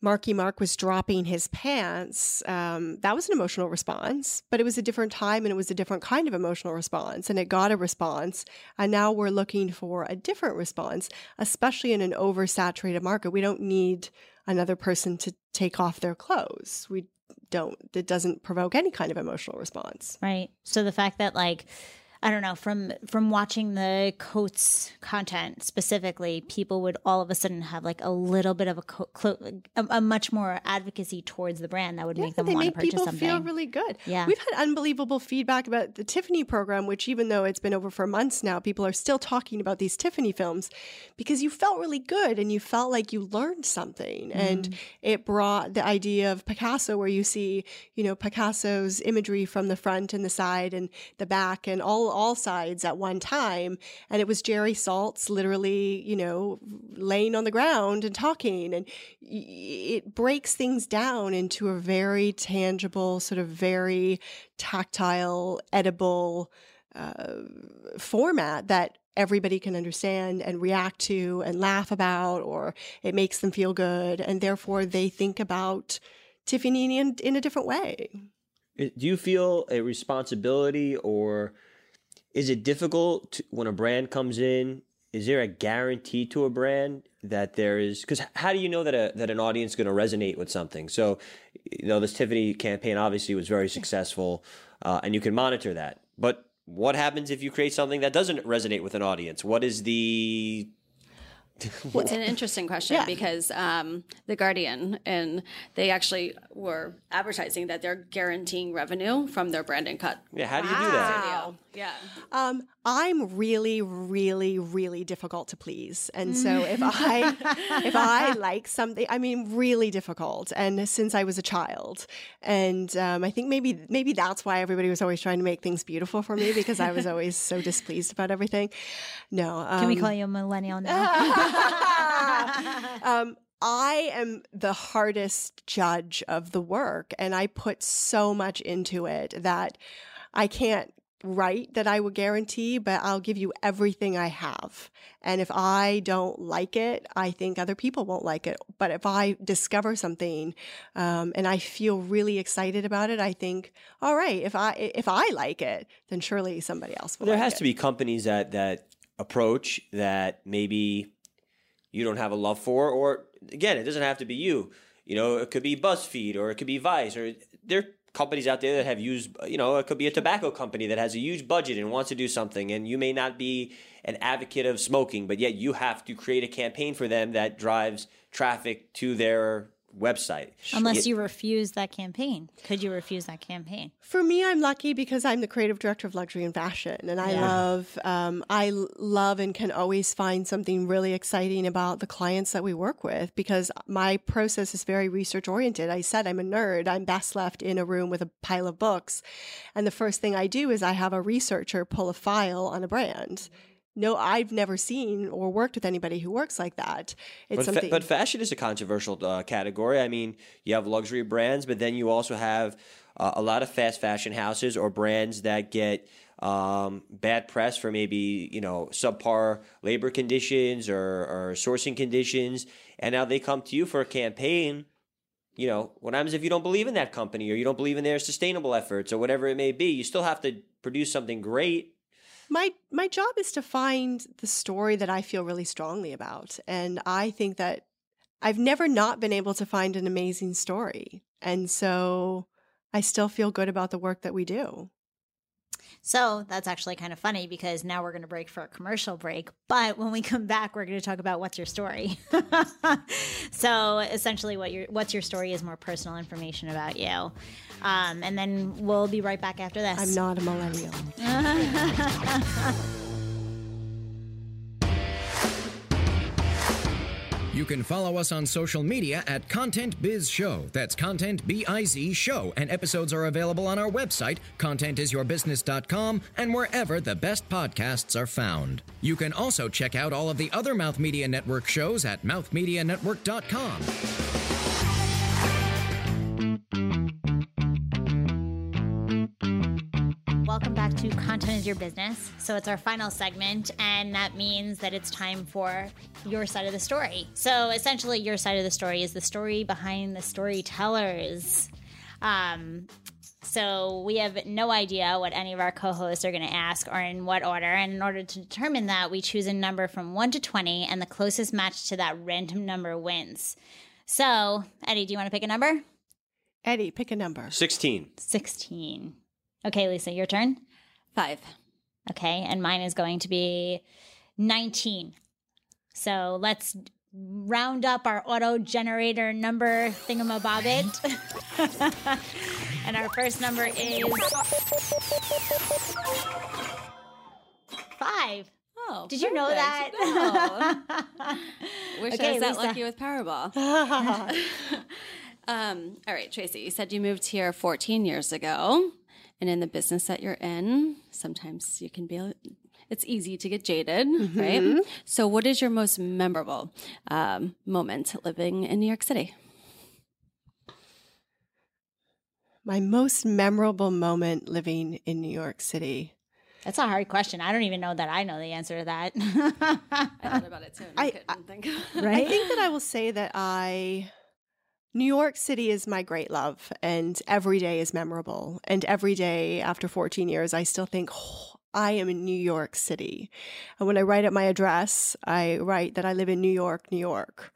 Marky Mark was dropping his pants, um, that was an emotional response, but it was a different time and it was a different kind of emotional response, and it got a response. And now we're looking for a different response, especially in an oversaturated market. We don't need another person to take off their clothes. We don't, it doesn't provoke any kind of emotional response. Right. So the fact that, like, I don't know from from watching the coats content specifically, people would all of a sudden have like a little bit of a co- a, a, much more advocacy towards the brand that would yeah, make them want to purchase people something. Feel really good. Yeah, we've had unbelievable feedback about the Tiffany program, which even though it's been over for months now, people are still talking about these Tiffany films because you felt really good and you felt like you learned something, mm. and it brought the idea of Picasso, where you see you know Picasso's imagery from the front and the side and the back and all all sides at one time. And it was Jerry Saltz literally, you know, laying on the ground and talking. And it breaks things down into a very tangible, sort of very tactile, edible uh, format that everybody can understand and react to and laugh about, or it makes them feel good. And therefore, they think about Tiffany in, in a different way. Do you feel a responsibility or is it difficult to, when a brand comes in? Is there a guarantee to a brand that there is? Because how do you know that a, that an audience is going to resonate with something? So, you know, this Tiffany campaign obviously was very successful, uh, and you can monitor that. But what happens if you create something that doesn't resonate with an audience? What is the well, it's an interesting question yeah. because um, the Guardian and they actually were advertising that they're guaranteeing revenue from their branding cut. Yeah, how do you wow. do that? Yeah. Um, I'm really, really, really difficult to please, and so if I if I like something, I mean, really difficult. And since I was a child, and um, I think maybe maybe that's why everybody was always trying to make things beautiful for me because I was always so displeased about everything. No, um, can we call you a millennial now? um, I am the hardest judge of the work, and I put so much into it that I can't write that I would guarantee, but I'll give you everything I have. And if I don't like it, I think other people won't like it. But if I discover something um, and I feel really excited about it, I think, all right, if I if I like it, then surely somebody else will. There like has it. to be companies that that approach that maybe you don't have a love for, or again, it doesn't have to be you. You know, it could be BuzzFeed or it could be Vice or there are companies out there that have used, you know, it could be a tobacco company that has a huge budget and wants to do something, and you may not be an advocate of smoking, but yet you have to create a campaign for them that drives traffic to their website. Unless you refuse that campaign. Could you refuse that campaign? For me, I'm lucky because I'm the creative director of luxury and fashion, and I yeah. love, um, I love and can always find something really exciting about the clients that we work with because my process is very research oriented. I said I'm a nerd. I'm best left in a room with a pile of books, and the first thing I do is I have a researcher pull a file on a brand no, I've never seen or worked with anybody who works like that. It's but, something. Fa- but fashion is a controversial uh, category. I mean, you have luxury brands, but then you also have uh, a lot of fast fashion houses or brands that get um, bad press for maybe you know subpar labor conditions or, or sourcing conditions, and now they come to you for a campaign you know, what happens if you don't believe in that company or you don't believe in their sustainable efforts or whatever it may be? You still have to produce something great my my job is to find the story that I feel really strongly about. And I think that I've never not been able to find an amazing story. And so I still feel good about the work that we do. So that's actually kind of funny because now we're going to break for a commercial break. But when we come back, we're going to talk about what's your story. so essentially, what your what's your story is more personal information about you. Um, and then we'll be right back after this. I'm not a millennial. You can follow us on social media at Content Biz Show. That's Content B I Z Show. And episodes are available on our website, contentisyourbusiness.com, and wherever the best podcasts are found. You can also check out all of the other Mouth Media Network shows at mouthmedianetwork.com. to Content is Your Business. So it's our final segment, and that means that it's time for your side of the story. So essentially, your side of the story is the story behind the storytellers. Um, so we have no idea what any of our co-hosts are going to ask or in what order. And in order to determine that, we choose a number from 1 to 20 and the closest match to that random number wins. So, Eddie, do you want to pick a number? Eddie, pick a number. 16. 16. Okay, Lisa, your turn. Five. Okay, and mine is going to be 19. So let's round up our auto generator number thingamabobbit. and our first number is five. Oh, Did you know that? No. Wish Okay, I was that Lisa. lucky with Powerball. um, all right, Tracy, you said you moved here 14 years ago. And in the business that you're in, sometimes you can be, it's easy to get jaded, right? So, what is your most memorable um, moment living in New York City? My most memorable moment living in New York City. That's a hard question. I don't even know that I know the answer to that. I thought about it too. And I, I- couldn't think. I think that I will say that I New York City is my great love and every day is memorable and every day after 14 years I still think "Oh, I am in New York City. And when I write at my address, I write that I live in New York, New York.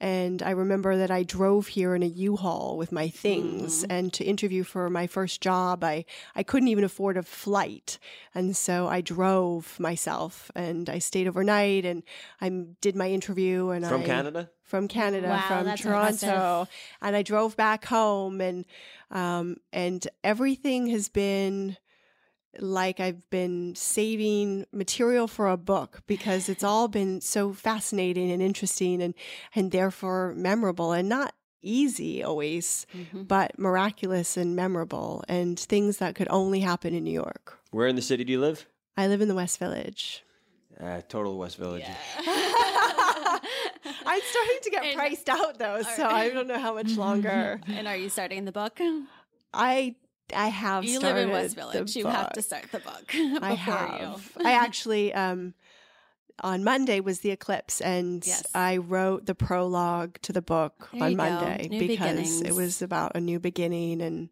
And I remember that I drove here in a U-Haul with my things and to interview for my first job, I, I couldn't even afford a flight. And so I drove myself and I stayed overnight and I did my interview and From I, Canada? from Canada, Wow, from Toronto, impressive. and I drove back home, and um, and everything has been like I've been saving material for a book because it's all been so fascinating and interesting, and and therefore memorable, and not easy always, Mm-hmm. but miraculous and memorable, and things that could only happen in New York. Where in the city do you live? I live in the West Village. Uh, total West Village. I'm starting to get And- priced out though, so I don't know how much longer. and are you starting the book? I I have You live in West Village. You have to start the book I have. I actually um on Monday was the eclipse and Yes. I wrote the prologue to the book There on. Monday because beginnings. it was about a new beginning and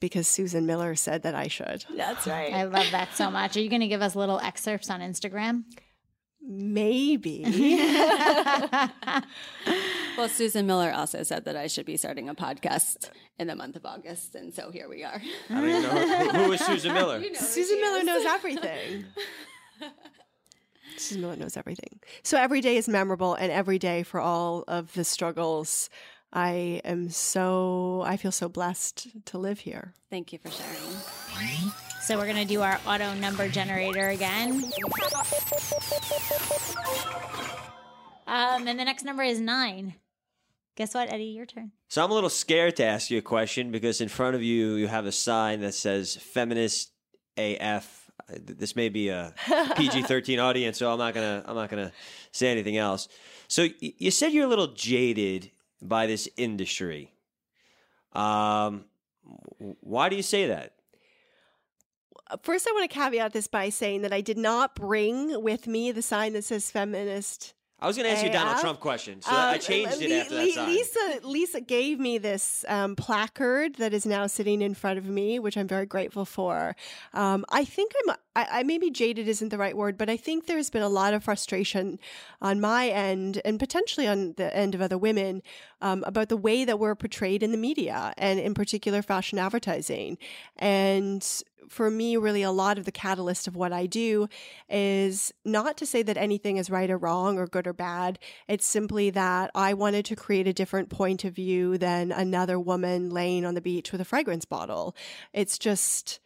because Susan Miller said that I should. That's right. I love that so much. Are you going to give us little excerpts on Instagram? Maybe. Well, Susan Miller also said that I should be starting a podcast in the month of August, and so here we are. I don't even know who, who is Susan Miller. Susan Miller knows everything. Susan Miller knows everything. So every day is memorable, and every day for all of the struggles, I am so, I feel so blessed to live here. Thank you for sharing. So we're going to do our auto number generator again. Um, and the next number is nine. Guess what, Eddie? Your turn. So I'm a little scared to ask you a question because in front of you you have a sign that says feminist AF. This may be a PG-13 audience, so I'm not gonna I'm not gonna say anything else. So y- you said you're a little jaded by this industry. Um, why do you say that? First, I want to caveat this by saying that I did not bring with me the sign that says feminist I was gonna ask you a Donald Trump question, so I Um, changed it after that sign. Lisa Lisa gave me this um, placard that is now sitting in front of me, which I'm very grateful for. Um, I think I'm I, I maybe jaded isn't the right word, but I think there's been a lot of frustration on my end and potentially on the end of other women um, about the way that we're portrayed in the media and in particular fashion advertising. And for me, really, a lot of the catalyst of what I do is not to say that anything is right or wrong or good or bad. It's simply that I wanted to create a different point of view than another woman laying on the beach with a fragrance bottle. It's just,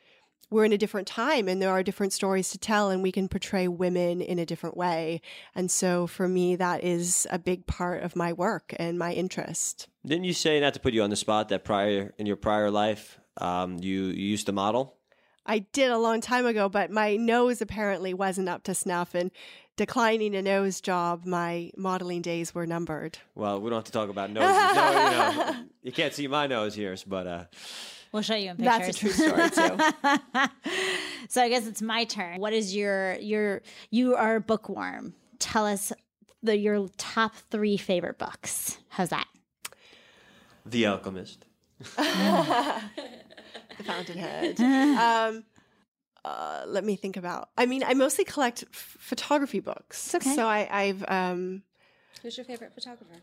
we're in a different time and there are different stories to tell and we can portray women in a different way. And so for me, that is a big part of my work and my interest. Didn't you say, not to put you on the spot, that prior in your prior life, um, you, you used to model? I did a long time ago, but my nose apparently wasn't up to snuff. And declining a nose job, my modeling days were numbered. Well, we don't have to talk about noses. no, you, know, you can't see my nose here, but uh, We'll show you in pictures. That's a true story too. so I guess it's my turn. What is your your you are a bookworm? Tell us the your top three favorite books. How's that? The Alchemist. the Fountainhead. Um, uh, let me think about. I mean, I mostly collect f- photography books. okay. So I, I've. Um, Who's your favorite photographer?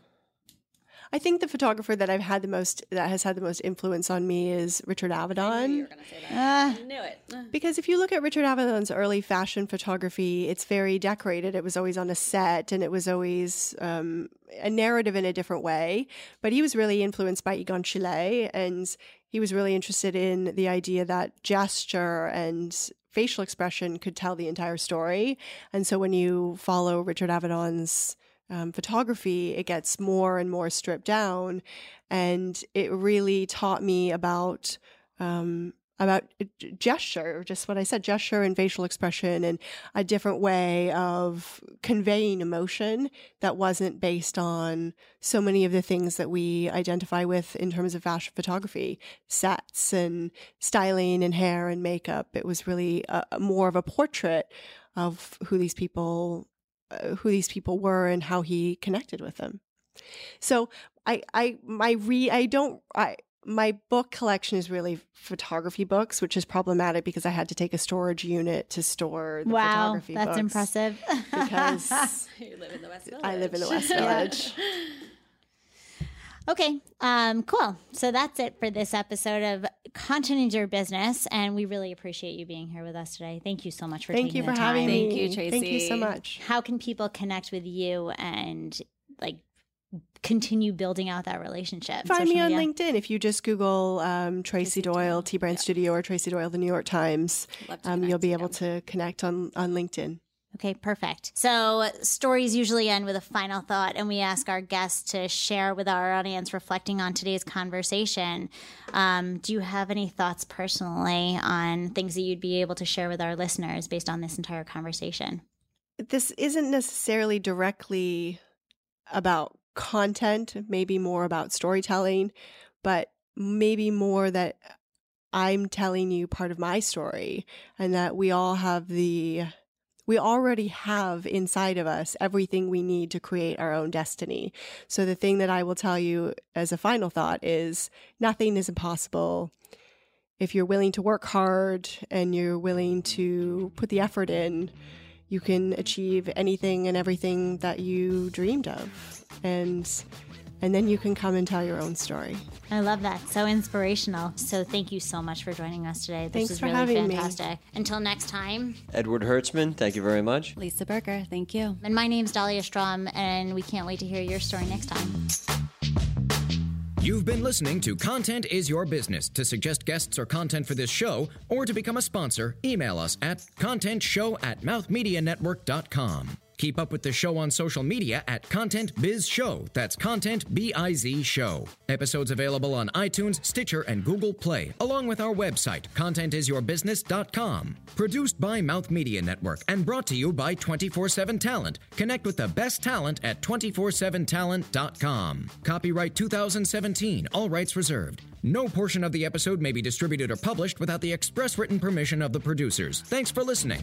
I think the photographer that I've had the most that has had the most influence on me is Richard Avedon. gonna say that. I knew it. Because if you look at Richard Avedon's early fashion photography, it's very decorated. It was always on a set and it was always um, a narrative in a different way. But he was really influenced by Egon Schiele and he was really interested in the idea that gesture and facial expression could tell the entire story. And so when you follow Richard Avedon's um, photography, it gets more and more stripped down. And it really taught me about um, about uh, gesture, just what I said, gesture and facial expression, and a different way of conveying emotion that wasn't based on so many of the things that we identify with in terms of fashion photography, sets and styling and hair and makeup. It was really a, more of a portrait of who these people, uh, who these people were, and how he connected with them. So I, I, my re, I don't, I my book collection is really photography books, which is problematic because I had to take a storage unit to store the wow, photography that's books impressive. because You live in the West Village. I live in the West Village. Okay, um, cool. So that's it for this episode of Content is Your Business, and we really appreciate you being here with us today. Thank you so much for Thank taking you for the having time. me. Thank you, Tracy. Thank you so much. How can people connect with you and like continue building out that relationship? Find me on media? LinkedIn if you just Google um, Tracy Doyle, T Brand Studio, or Tracy Doyle, The New York Times. Um, you'll be able to connect on on LinkedIn. Okay, perfect. So, stories usually end with a final thought, and we ask our guests to share with our audience reflecting on today's conversation. Um, do you have any thoughts personally on things that you'd be able to share with our listeners based on this entire conversation? This isn't necessarily directly about content, maybe more about storytelling, but maybe more that I'm telling you part of my story and that we all have the we already have inside of us everything we need to create our own destiny. So the thing that I will tell you as a final thought is nothing is impossible if you're willing to work hard and you're willing to put the effort in, you can achieve anything and everything that you dreamed of. And and then you can come and tell your own story. I love that. So inspirational. So, thank you so much for joining us today. This Thanks is for really having me. fantastic. Until next time. Edward Hertzman, thank you very much. Lisa Berger, thank you. And my name's Dalia Strum, and we can't wait to hear your story next time. You've been listening to Content is Your Business. To suggest guests or content for this show, or to become a sponsor, email us at contentshow at mouthmedianetwork.com. Keep up with the show on social media at Content Biz Show. That's Content B I Z Show. Episodes available on iTunes, Stitcher, and Google Play, along with our website, contentisyourbusiness.com. Produced by Mouth Media Network and brought to you by 24 7 Talent. Connect with the best talent at 247talent.com. Copyright 2017, all rights reserved. No portion of the episode may be distributed or published without the express written permission of the producers. Thanks for listening.